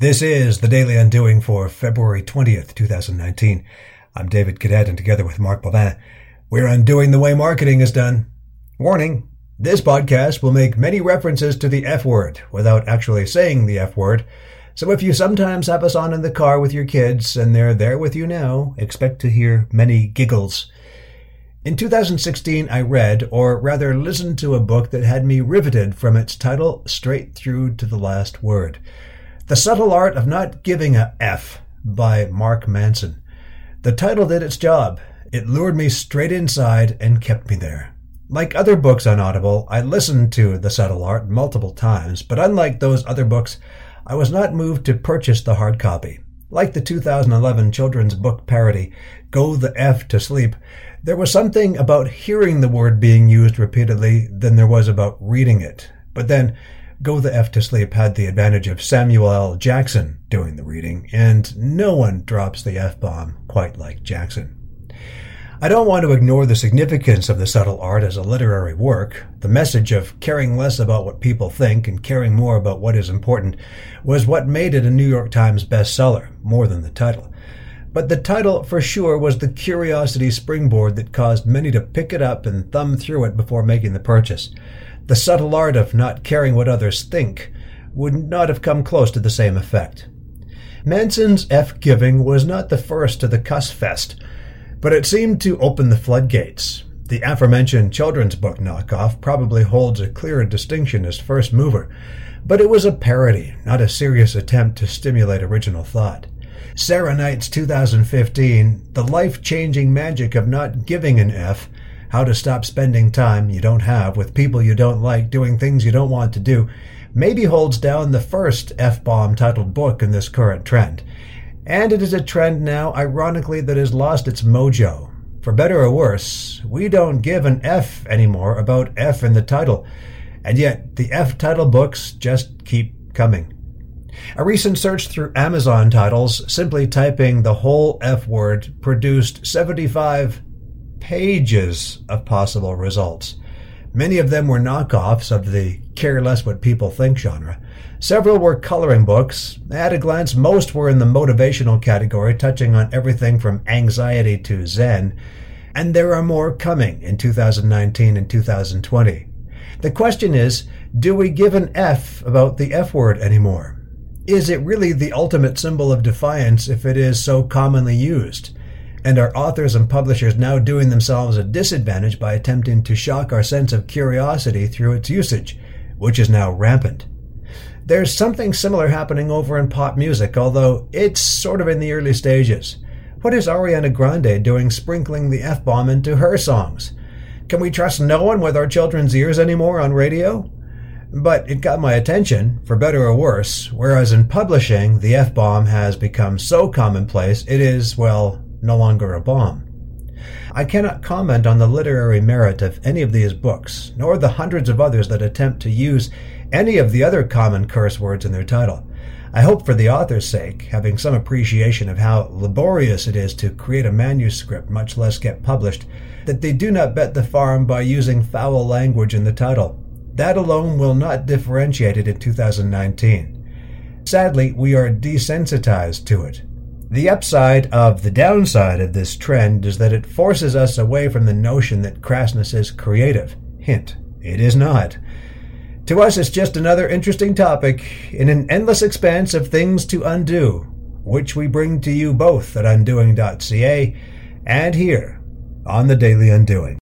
This is the Daily Undoing for February 20th, 2019. I'm David Cadet, and together with Mark Bovin, we're undoing the way marketing is done. Warning this podcast will make many references to the F word without actually saying the F word. So if you sometimes have us on in the car with your kids and they're there with you now, expect to hear many giggles. In 2016, I read, or rather listened to a book that had me riveted from its title straight through to the last word. The Subtle Art of Not Giving a F by Mark Manson. The title did its job. It lured me straight inside and kept me there. Like other books on Audible, I listened to The Subtle Art multiple times, but unlike those other books, I was not moved to purchase the hard copy. Like the 2011 children's book parody, Go the F to Sleep, there was something about hearing the word being used repeatedly than there was about reading it. But then, Go the F to Sleep had the advantage of Samuel L. Jackson doing the reading, and no one drops the F bomb quite like Jackson. I don't want to ignore the significance of the subtle art as a literary work. The message of caring less about what people think and caring more about what is important was what made it a New York Times bestseller, more than the title. But the title, for sure, was the curiosity springboard that caused many to pick it up and thumb through it before making the purchase. The subtle art of not caring what others think would not have come close to the same effect. Manson's F giving was not the first to the cuss fest, but it seemed to open the floodgates. The aforementioned children's book knockoff probably holds a clearer distinction as first mover, but it was a parody, not a serious attempt to stimulate original thought. Sarah Knight's 2015, The Life Changing Magic of Not Giving an F, how to stop spending time you don't have with people you don't like doing things you don't want to do, maybe holds down the first F bomb titled book in this current trend. And it is a trend now, ironically, that has lost its mojo. For better or worse, we don't give an F anymore about F in the title. And yet, the F title books just keep coming. A recent search through Amazon titles, simply typing the whole F word, produced 75 pages of possible results. Many of them were knockoffs of the care less what people think genre. Several were coloring books. At a glance, most were in the motivational category, touching on everything from anxiety to Zen. And there are more coming in 2019 and 2020. The question is, do we give an F about the F word anymore? Is it really the ultimate symbol of defiance if it is so commonly used? And are authors and publishers now doing themselves a disadvantage by attempting to shock our sense of curiosity through its usage, which is now rampant? There's something similar happening over in pop music, although it's sort of in the early stages. What is Ariana Grande doing sprinkling the F bomb into her songs? Can we trust no one with our children's ears anymore on radio? But it got my attention, for better or worse, whereas in publishing, the F bomb has become so commonplace it is, well, no longer a bomb. I cannot comment on the literary merit of any of these books, nor the hundreds of others that attempt to use any of the other common curse words in their title. I hope for the author's sake, having some appreciation of how laborious it is to create a manuscript, much less get published, that they do not bet the farm by using foul language in the title. That alone will not differentiate it in 2019. Sadly, we are desensitized to it. The upside of the downside of this trend is that it forces us away from the notion that crassness is creative. Hint, it is not. To us, it's just another interesting topic in an endless expanse of things to undo, which we bring to you both at undoing.ca and here on the Daily Undoing.